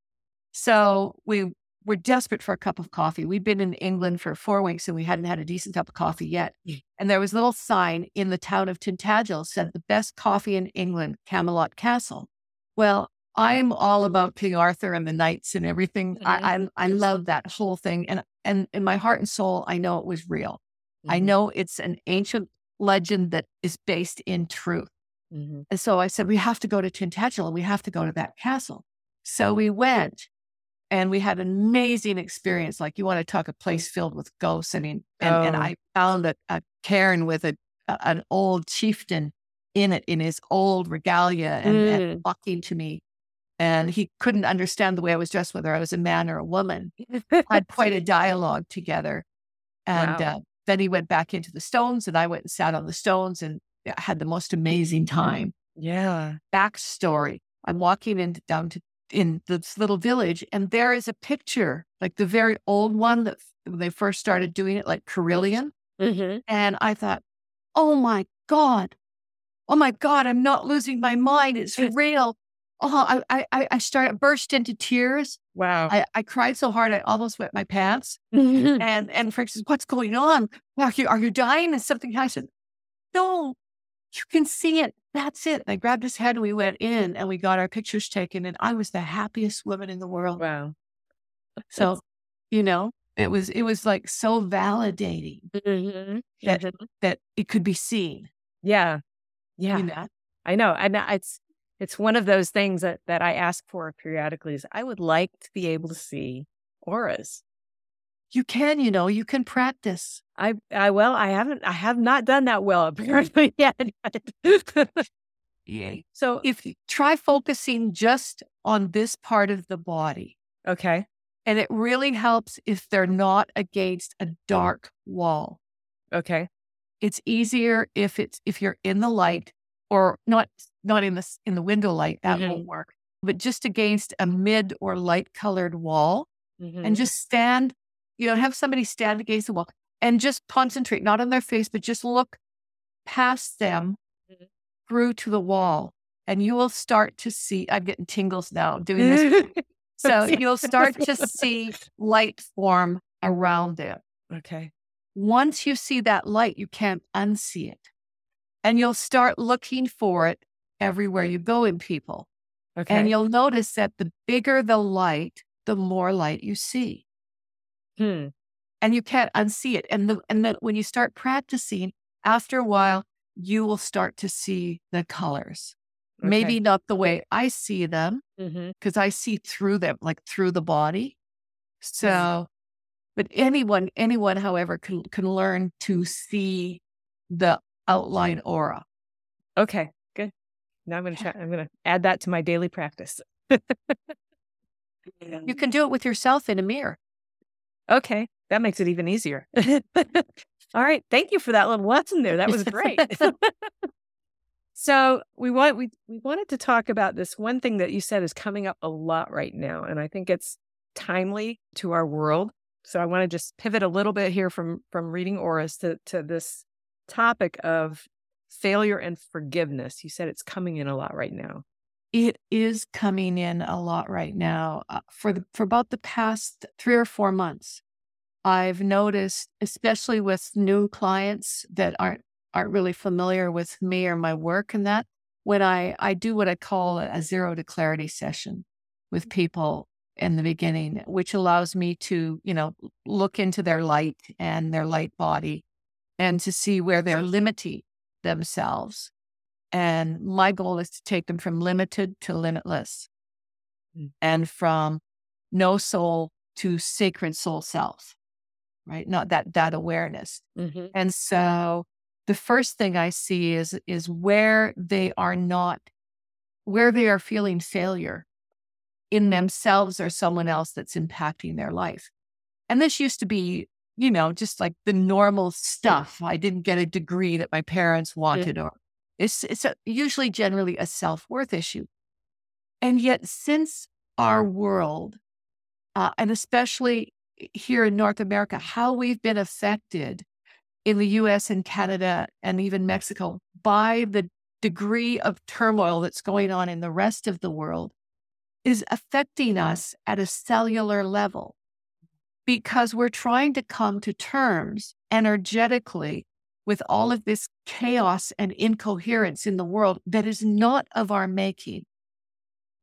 So we were desperate for a cup of coffee. We'd been in England for four weeks and we hadn't had a decent cup of coffee yet. And there was a little sign in the town of Tintagel said the best coffee in England, Camelot Castle. Well, I'm all about King Arthur and the knights and everything. I, I I love that whole thing. And and in my heart and soul, I know it was real. I Mhm. know it's an ancient legend that is based in truth. Mhm. And so I said, we have to go to Tintagel and we have to go to that castle. So we went and we had an amazing experience. Like you want to talk a place filled with ghosts. I mean, and, and Oh. I found a, a cairn with a, a- an old chieftain in it in his old regalia and, and talking to me. And he couldn't understand the way I was dressed, whether I was a man or a woman. Had quite a dialogue together. And Wow. uh, then he went back into the stones and I went and sat on the stones and had the most amazing time yeah. backstory. I'm walking in down to in this little village, and there is a picture, like the very old one that when they first started doing it, like Kirlian. Mhm. And I thought, oh my God, oh my God, I'm not losing my mind. It's real. Oh, I I I started burst into tears. Wow. I, I cried so hard I almost wet my pants. Mhm. And and Frank says, "What's going on? Are you are you dying?" And something. I said, "No, you can see it. That's it." And I grabbed his head and we went in and we got our pictures taken. And I was the happiest woman in the world. wow. So, you know, it was it was like so validating Mhm. That- Mhm. that it could be seen. Yeah. Yeah. You know? I know. And it's it's one of those things that that I ask for periodically is I would like to be able to see auras. You can, you know, you can practice. I I well, I haven't I have not done that well apparently yet. Yay. so If you try focusing just on this part of the body, okay. and it really helps if they're not against a dark wall. Okay. it's easier if it's if you're in the light or not not in the in the window light that Mhm. won't work but just against a mid or light colored wall Mhm. and just stand you know have somebody stand against the wall and just concentrate not on their face but just look past them Mhm. through to the wall and you will start to see. I'm getting tingles now doing this. so you'll start to see light form around it. Okay. Once you see that light, you can't unsee it. And you'll start looking for it everywhere you go in people. Okay. And you'll notice that the bigger the light, the more light you see. Hmm. And you can't unsee it. And the, and then when you start practicing, after a while, you will start to see the colors. Maybe not the way I see them, because I see through them, like through the body. So, but anyone, anyone, however, can can learn to see the outline aura. Okay. Good. Now I'm to try. I'm going to add that to my daily practice. You can do it with yourself in a mirror. Okay. That makes it even easier. All right. Thank you for that little lesson there. That was great. so we want we we wanted to talk about this one thing that you said is coming up a lot right now, and I think it's timely to our world. So I want to just pivot a little bit here from from reading auras to to this topic of failure and forgiveness. You said it's coming in a lot right now. It is coming in a lot right now. Uh, for the, for about the past three or four months, I've noticed, especially with new clients that aren't aren't really familiar with me or my work, and that when I I do what I call a zero to clarity session with people in the beginning, which allows me to you know look into their light and their light body, and to see where they're limiting themselves. And my goal is to take them from limited to limitless Mm. and from no soul to sacred soul self, right? Not that, that awareness. Mm-hmm. And so the first thing I see is, is where they are not, where they are feeling failure in themselves or someone else that's impacting their life. And this used to be, you know, just like the normal stuff. I didn't get a degree that my parents wanted, or it's it's a, usually generally a self worth issue. And yet, since our world, uh, and especially here in North America, how we've been affected in the US and Canada and even Mexico by the degree of turmoil that's going on in the rest of the world is affecting us at a cellular level because we're trying to come to terms energetically with all of this chaos and incoherence in the world that is not of our making.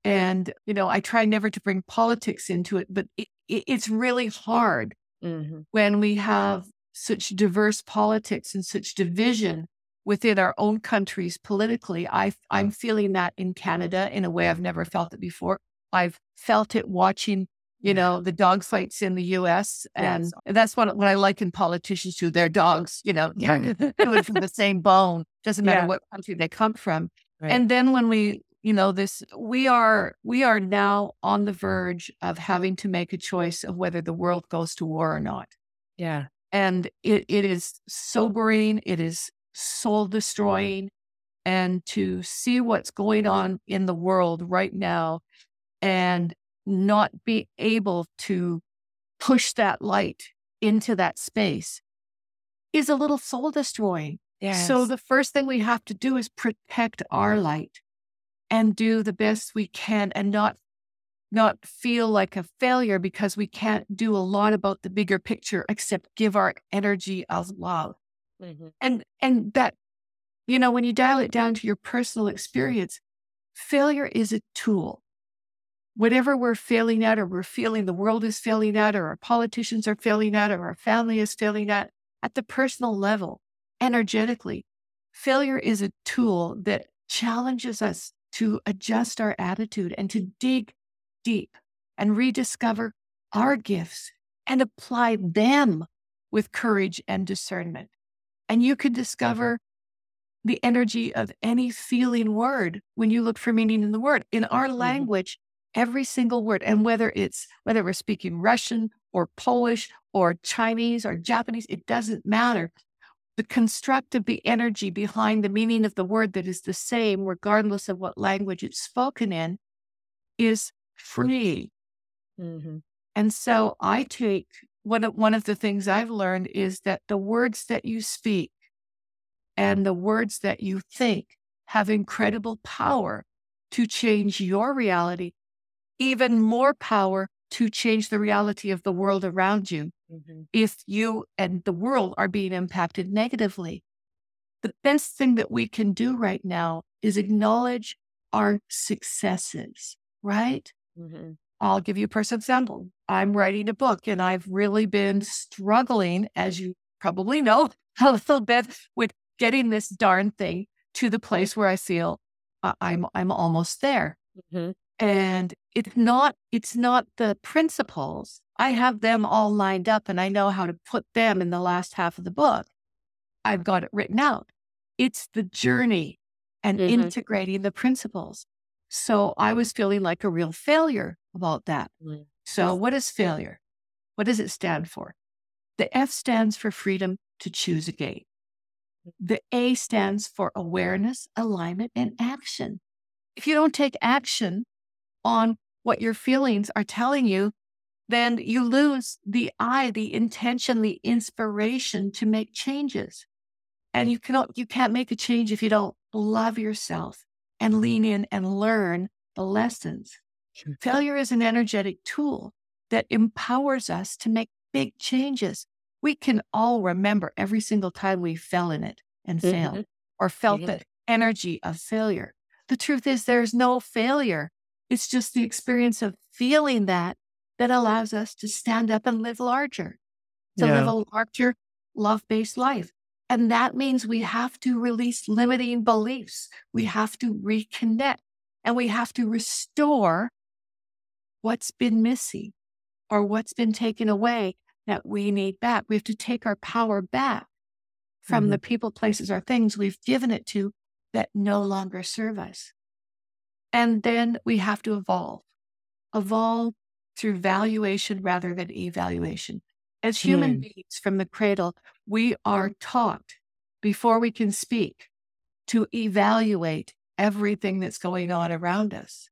And, you know, I try never to bring politics into it, but it, it, it's really hard Mm-hmm. when we have such diverse politics and such division within our own countries politically. I, I'm feeling that in Canada in a way I've never felt it before. I've felt it watching, you mm. know, the dog fights in the US. And Yes. that's what, what I like in politicians too. They're dogs, you know, yeah. doing from the same bone. Doesn't matter Yeah. what country they come from. Right. And then when we, you know, this, we are, we are now on the verge of having to make a choice of whether the world goes to war or not. yeah. And it, it is sobering. It is soul destroying. And to see what's going on in the world right now and not be able to push that light into that space is a little soul destroying. Yes. So the first thing we have to do is protect our light and do the best we can and not not feel like a failure because we can't do a lot about the bigger picture except give our energy of love. Mhm. And and that you know when you dial it down to your personal experience, failure is a tool. Whatever we're failing at or we're feeling the world is failing at or our politicians are failing at or our family is failing at at the personal level, energetically, failure is a tool that challenges us to adjust our attitude and to dig deep and rediscover our gifts and apply them with courage and discernment. And you could discover the energy of any feeling word when you look for meaning in the word. In our mm-hmm. language, every single word, and whether it's whether we're speaking Russian or Polish or Chinese or Japanese, it doesn't matter. The construct of the energy behind the meaning of the word that is the same, regardless of what language it's spoken in, is free. Mhm. And so I take one of, one of the things I've learned is that the words that you speak and the words that you think have incredible power to change your reality, even more power to change the reality of the world around you mm-hmm. if you and the world are being impacted negatively. The best thing that we can do right now is acknowledge our successes, right? Mm-hmm. I'll give you a personal example. I'm writing a book and I've really been struggling, as you probably know, a little bit with getting this darn thing to the place where I feel uh, I'm I'm almost there. Mm-hmm. And it's not it's not the principles. I have them all lined up and I know how to put them in the last half of the book. I've got it written out. It's the journey and mm-hmm. integrating the principles. So I was feeling like a real failure about that. Mm-hmm. So what is failure? What does it stand for? The F stands for freedom to choose again. The A stands for awareness, alignment, and action. If you don't take action on what your feelings are telling you, then you lose the I, the intention, the inspiration to make changes. And you cannot, you can't make a change if you don't love yourself and lean in and learn the lessons. Sure. Failure is an energetic tool that empowers us to make big changes. We can all remember every single time we fell in it and mm-hmm. failed or felt mm-hmm. the energy of failure. The truth is, there's no failure. It's just the experience of feeling that that allows us to stand up and live larger, to yeah. live a larger love based life. And that means we have to release limiting beliefs. We have to reconnect and we have to restore what's been missing or what's been taken away that we need back. We have to take our power back from mm-hmm. the people, places, or things we've given it to that no longer serve us. And then we have to evolve, evolve through valuation rather than evaluation. As human mm. beings from the cradle, we are taught before we can speak to evaluate everything that's going on around us.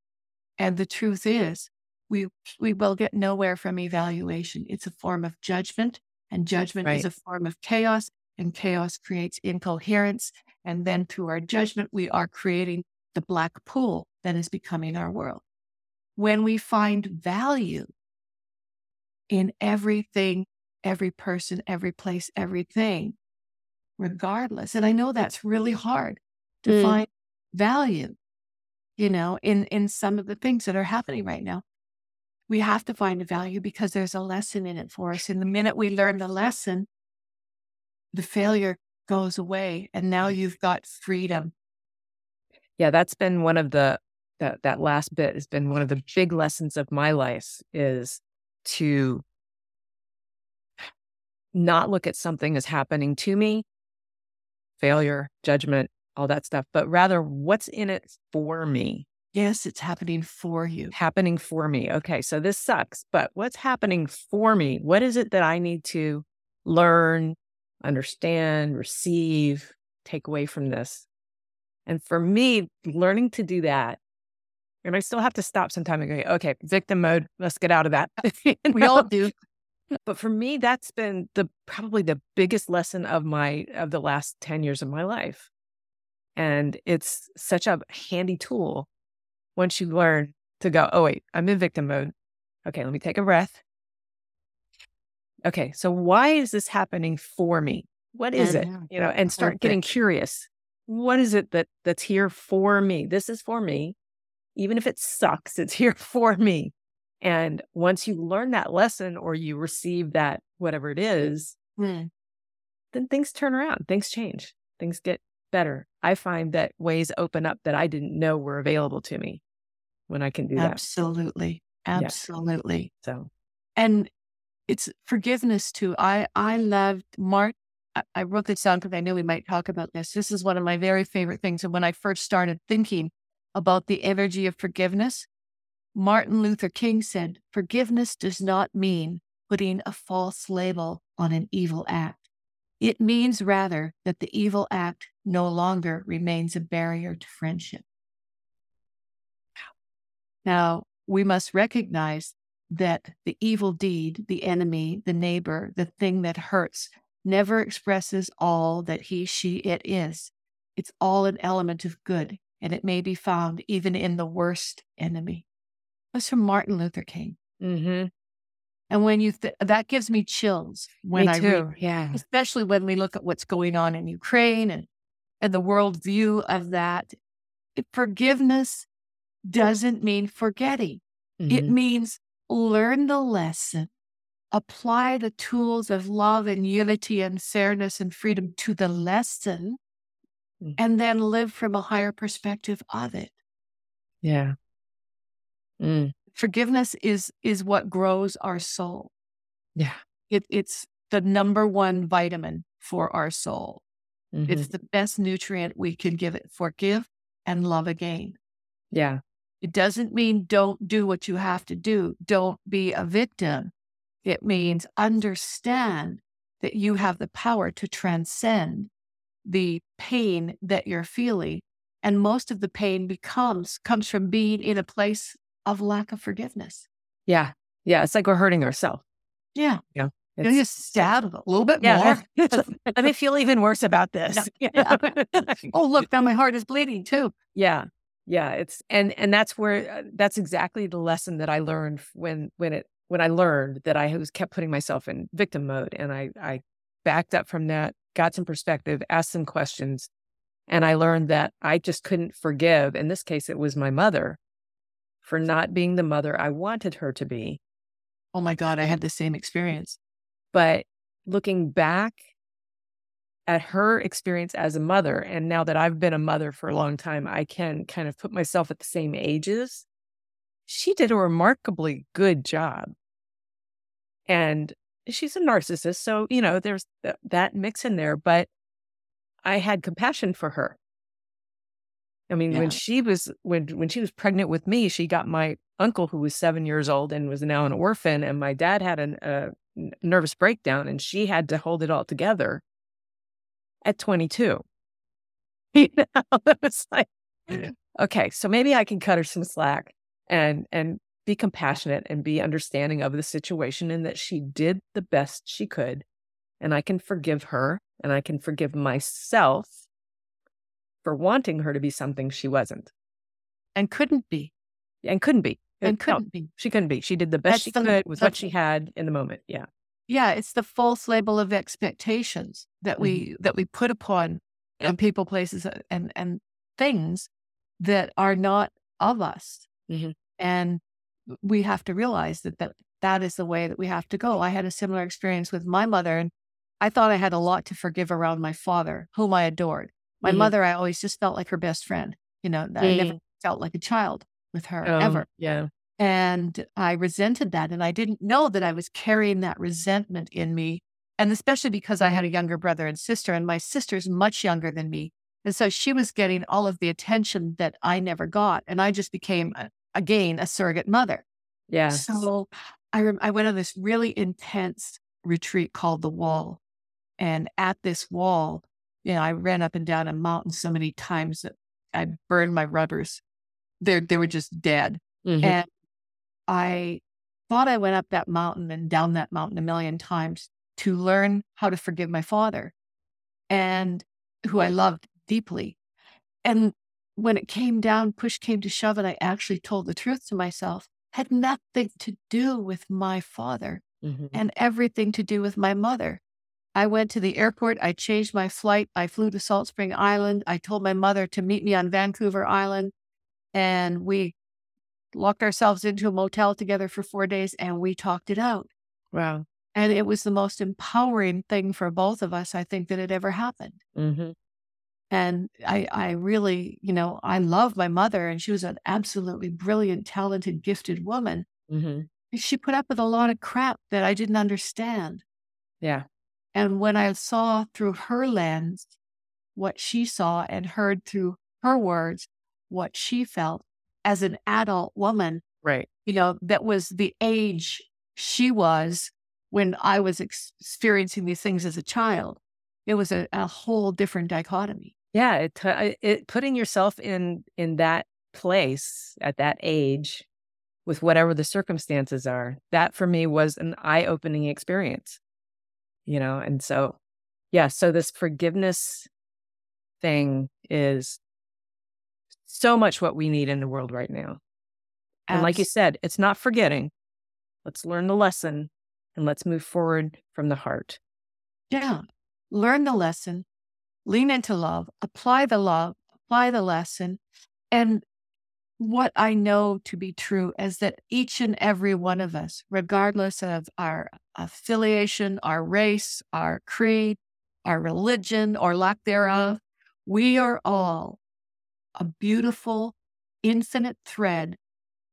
And the truth is, we, we will get nowhere from evaluation. It's a form of judgment, and judgment right. is a form of chaos, and chaos creates incoherence. And then through our judgment, we are creating the black pool that is becoming our world. When we find value in everything, every person, every place, everything, regardless. And I know that's really hard to mm. find value, you know, in, in some of the things that are happening right now. We have to find a value because there's a lesson in it for us. And the minute we learn the lesson, the failure goes away. And now you've got freedom. Yeah, that's been one of the that that last bit has been one of the big lessons of my life is to not look at something as happening to me, failure, judgment, all that stuff, but rather what's in it for me. Yes, it's happening for you. Happening for me. Okay, so this sucks, but what's happening for me? What is it that I need to learn, understand, receive, take away from this? And for me, learning to do that and I still have to stop sometime and go, okay, victim mode, let's get out of that. we all do. But for me, that's been the probably the biggest lesson of my of the last 10 years of my life. And it's such a handy tool once you learn to go, oh wait, I'm in victim mode. Okay, let me take a breath. Okay, so why is this happening for me? What is it? You know, and start getting curious. What is it that that's here for me? This is for me even if it sucks, it's here for me. And once you learn that lesson or you receive that, whatever it is, mm. then things turn around, things change, things get better. I find that ways open up that I didn't know were available to me when I can do that. Absolutely. Absolutely. Yeah. So, and it's forgiveness too. I, I loved Mark. I wrote this down because I knew we might talk about this. This is one of my very favorite things. And when I first started thinking about the energy of forgiveness, Martin Luther King said, Forgiveness does not mean putting a false label on an evil act. It means rather that the evil act no longer remains a barrier to friendship. Now, we must recognize that the evil deed, the enemy, the neighbor, the thing that hurts, never expresses all that he, she, it is. It's all an element of good and it may be found even in the worst enemy. That's from Martin Luther King. Mm-hmm. And when you, th- that gives me chills when Me I too. read, Yeah. especially when we look at what's going on in Ukraine and, and the world view of that. Forgiveness doesn't mean forgetting. It Mhm. means learn the lesson, apply the tools of love and unity and fairness and freedom to the lesson, Mm. and then live from a higher perspective of it. Yeah. Mm. Forgiveness is is what grows our soul. Yeah. It, it's the number one vitamin for our soul. Mhm. It's the best nutrient we can give it. Forgive and love again. yeah. It doesn't mean don't do what you have to do. Don't be a victim. It means understand that you have the power to transcend the pain that you're feeling. And most of the pain becomes comes from being in a place of lack of forgiveness. Yeah. Yeah. It's like we're hurting ourselves. Yeah. It's- You just stab a little bit Yeah. more. Let me feel even worse about this. Yeah. oh, look, now my heart is bleeding too. yeah. Yeah. It's and and that's where uh, that's exactly the lesson that I learned when when it when I learned that I was kept putting myself in victim mode and I I backed up from that, got some perspective, asked some questions, and I learned that I just couldn't forgive. In this case, it was my mother for not being the mother I wanted her to be. Oh my God, I had the same experience. But looking back at her experience as a mother, and now that I've been a mother for a long time, I can kind of put myself at the same ages. She did a remarkably good job. And she's a narcissist. So, you know, there's th- that mix in there, but I had compassion for her. I mean, Yeah. when she was when when she was pregnant with me, she got my uncle who was seven years old and was now an orphan, and my dad had a nervous breakdown, and she had to hold it all together at 22. You know, it was like, okay, so maybe I can cut her some slack and and be compassionate and be understanding of the situation, and that she did the best she could, and I can forgive her, and I can forgive myself for wanting her to be something she wasn't And couldn't be. and couldn't be. And No, couldn't be. she couldn't be. She did the best That's she the- could with what she had in the moment. Yeah. Yeah, it's the false label of expectations that we that we put upon on people, places, uh, and and things that are not of us. Mhm. And we have to realize that, that that is the way that we have to go. I had a similar experience with my mother, and I thought I had a lot to forgive around my father, whom I adored. My Mhm. mother, I always just felt like her best friend. You know, I never Mm. felt like a child with her Um, ever. Yeah. And I resented that. And I didn't know that I was carrying that resentment in me. And especially because I had a younger brother and sister, and my sister's much younger than me. And so she was getting all of the attention that I never got. And I just became, a, again, a surrogate mother. Yeah. So I, rem- I went on this really intense retreat called The Wall. And at this wall, you know, I ran up and down a mountain so many times that I burned my rubbers. They they were just dead. Mhm. And I thought I went up that mountain and down that mountain a million times to learn how to forgive my father and who I loved deeply. And when it came down, push came to shove, and I actually told the truth to myself, had nothing to do with my father Mhm. and everything to do with my mother. I went to the airport. I changed my flight. I flew to Salt Spring Island. I told my mother to meet me on Vancouver Island. And we locked ourselves into a motel together for four days and we talked it out. Wow. And it was the most empowering thing for both of us, I think, that had ever happened. hmm And I, I really, you know, I love my mother and she was an absolutely brilliant, talented, gifted woman. hmm She put up with a lot of crap that I didn't understand. Yeah. And when I saw through her lens what she saw and heard through her words what she felt as an adult woman, Right. you know, that was the age she was when I was experiencing these things as a child. It was a, a whole different dichotomy. Yeah. It, it putting yourself in in that place at that age with whatever the circumstances are. That for me was an eye opening experience. You know, and so yeah. So this forgiveness thing is so much what we need in the world right now. And like you said, it's not forgetting. Let's learn the lesson and let's move forward from the heart. Yeah. Learn the lesson, lean into love, apply the love, apply the lesson. And what I know to be true is that each and every one of us, regardless of our affiliation, our race, our creed, our religion, or lack thereof, we are all a beautiful, infinite thread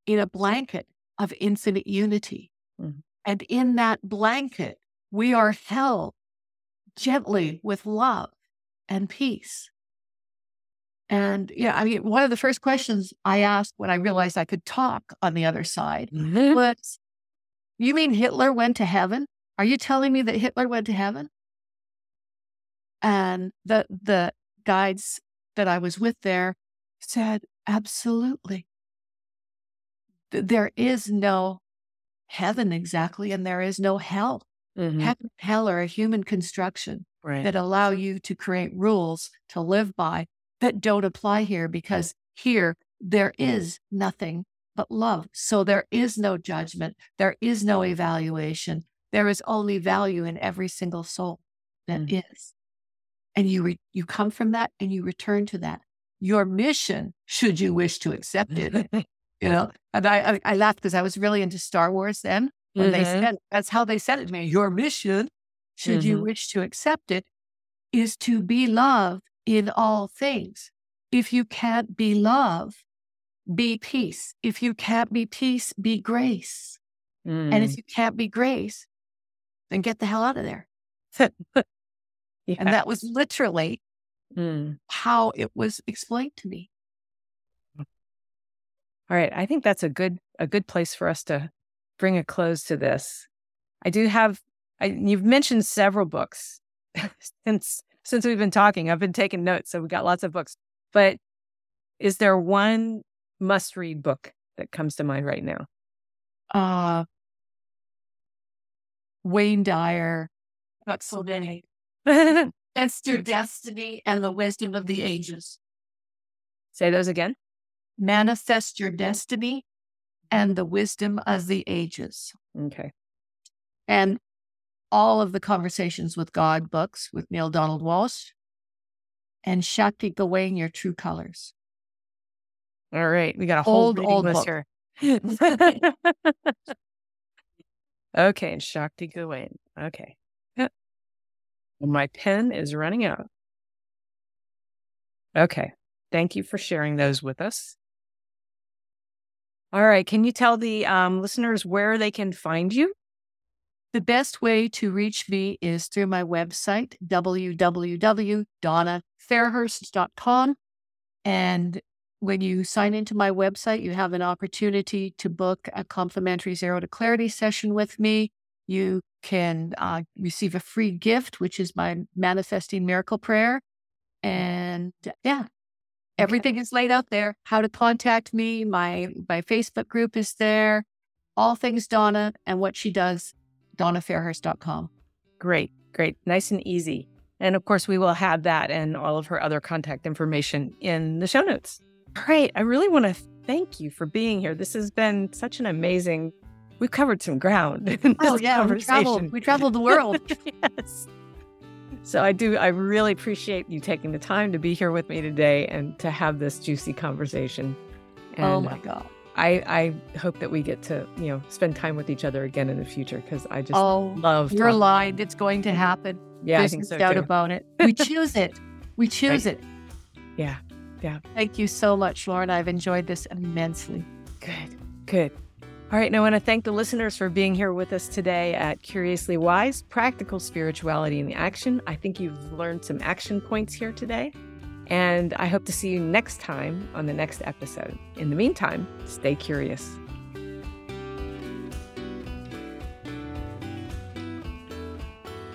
in a blanket of infinite unity. Mm-hmm. And in that blanket, we are held gently with love and peace. And yeah, I mean, one of the first questions I asked when I realized I could talk on the other side mm-hmm. was, You mean Hitler went to heaven? Are you telling me that Hitler went to heaven? And the the guides that I was with there said, Absolutely. There is no heaven exactly, and there is no hell. Mm-hmm. Heaven hell are a human construction right. that allow you to create rules to live by that don't apply here because here there is nothing but love. So there is no judgment, there is no evaluation. There is only value in every single soul that mm. is, And you re- you come from that and you return to that. Your mission, should you wish to accept it, you know. And I I, I laughed because I was really into Star Wars then when mm-hmm. they said that's how they said it to me. Your mission, should mm-hmm. you wish to accept it, is to be love in all things. If you can't be love, be peace. If you can't be peace, be grace. Mm. And if mm. you can't be grace, then get the hell out of there. yeah. And that was literally mm. how it was explained to me. All right, I think that's a good a good place for us to bring a close to this. I do have I, you've mentioned several books since since we've been talking. I've been taking notes, so we've got lots of books. But is there one must read book that comes to mind right now? Uh Wayne Dyer. That's so many. That's your destiny and the wisdom of the ages. Say those again manifest your destiny and the wisdom of the ages. Okay. And all of the Conversations with God books with Neale Donald Walsch and Shakti Gawain, Your True Colors. All right. We got a whole old, old list book. here. okay. Shakti Gawain. Okay. Well, my pen is running out. Okay. Thank you for sharing those with us. All right. Can you tell the um, listeners where they can find you? The best way to reach me is through my website, www.donnafairhurst.com. And when you sign into my website, you have an opportunity to book a complimentary Zero to Clarity session with me. You can uh, receive a free gift, which is my Manifesting Miracle Prayer. And yeah, Everything is laid out there. How to contact me. My my Facebook group is there. All things Donna and what she does, donnafairhurst.com. Great, great. Nice and easy. And of course, we will have that and all of her other contact information in the show notes. Great. I really want to thank you for being here. This has been such an amazing, we've covered some ground. oh, yeah. We traveled, we traveled the world. yes. So I do, I really appreciate you taking the time to be here with me today and to have this juicy conversation. Oh and, oh my God. I, I hope that we get to, you know, spend time with each other again in the future because I just oh, love You're lying. It's going to happen. Yeah, There's I think so doubt too. about it. We choose it. We choose right. it. Yeah. Yeah. Thank you so much, Laurin. I've enjoyed this immensely. Good. Good. All right, and I want to thank the listeners for being here with us today at Curiously Wise Practical Spirituality in Action. I think you've learned some action points here today, and I hope to see you next time on the next episode. In the meantime, stay curious.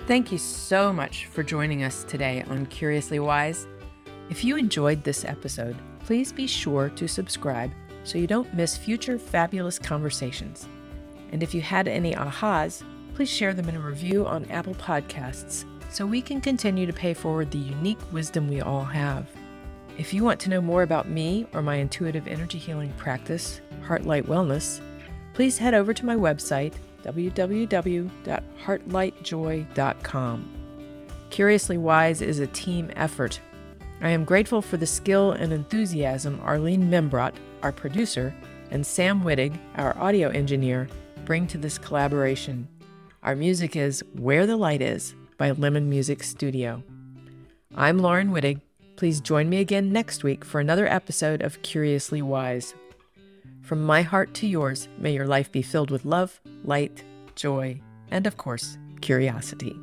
Thank you so much for joining us today on Curiously Wise. If you enjoyed this episode, please be sure to subscribe so you don't miss future fabulous conversations. And if you had any ahas, please share them in a review on Apple Podcasts so we can continue to pay forward the unique wisdom we all have. If you want to know more about me or my intuitive energy healing practice, Heartlight Wellness, please head over to my website, www.heartlightjoy.com. Curiously Wise is a team effort. I am grateful for the skill and enthusiasm Arlene Membrot, our producer, and Sam Wittig, our audio engineer, bring to this collaboration. Our music is Where the Light Is by Lemon Music Studio. I'm Laurin Wittig. Please join me again next week for another episode of Curiously Wise. From my heart to yours, may your life be filled with love, light, joy, and of course, curiosity.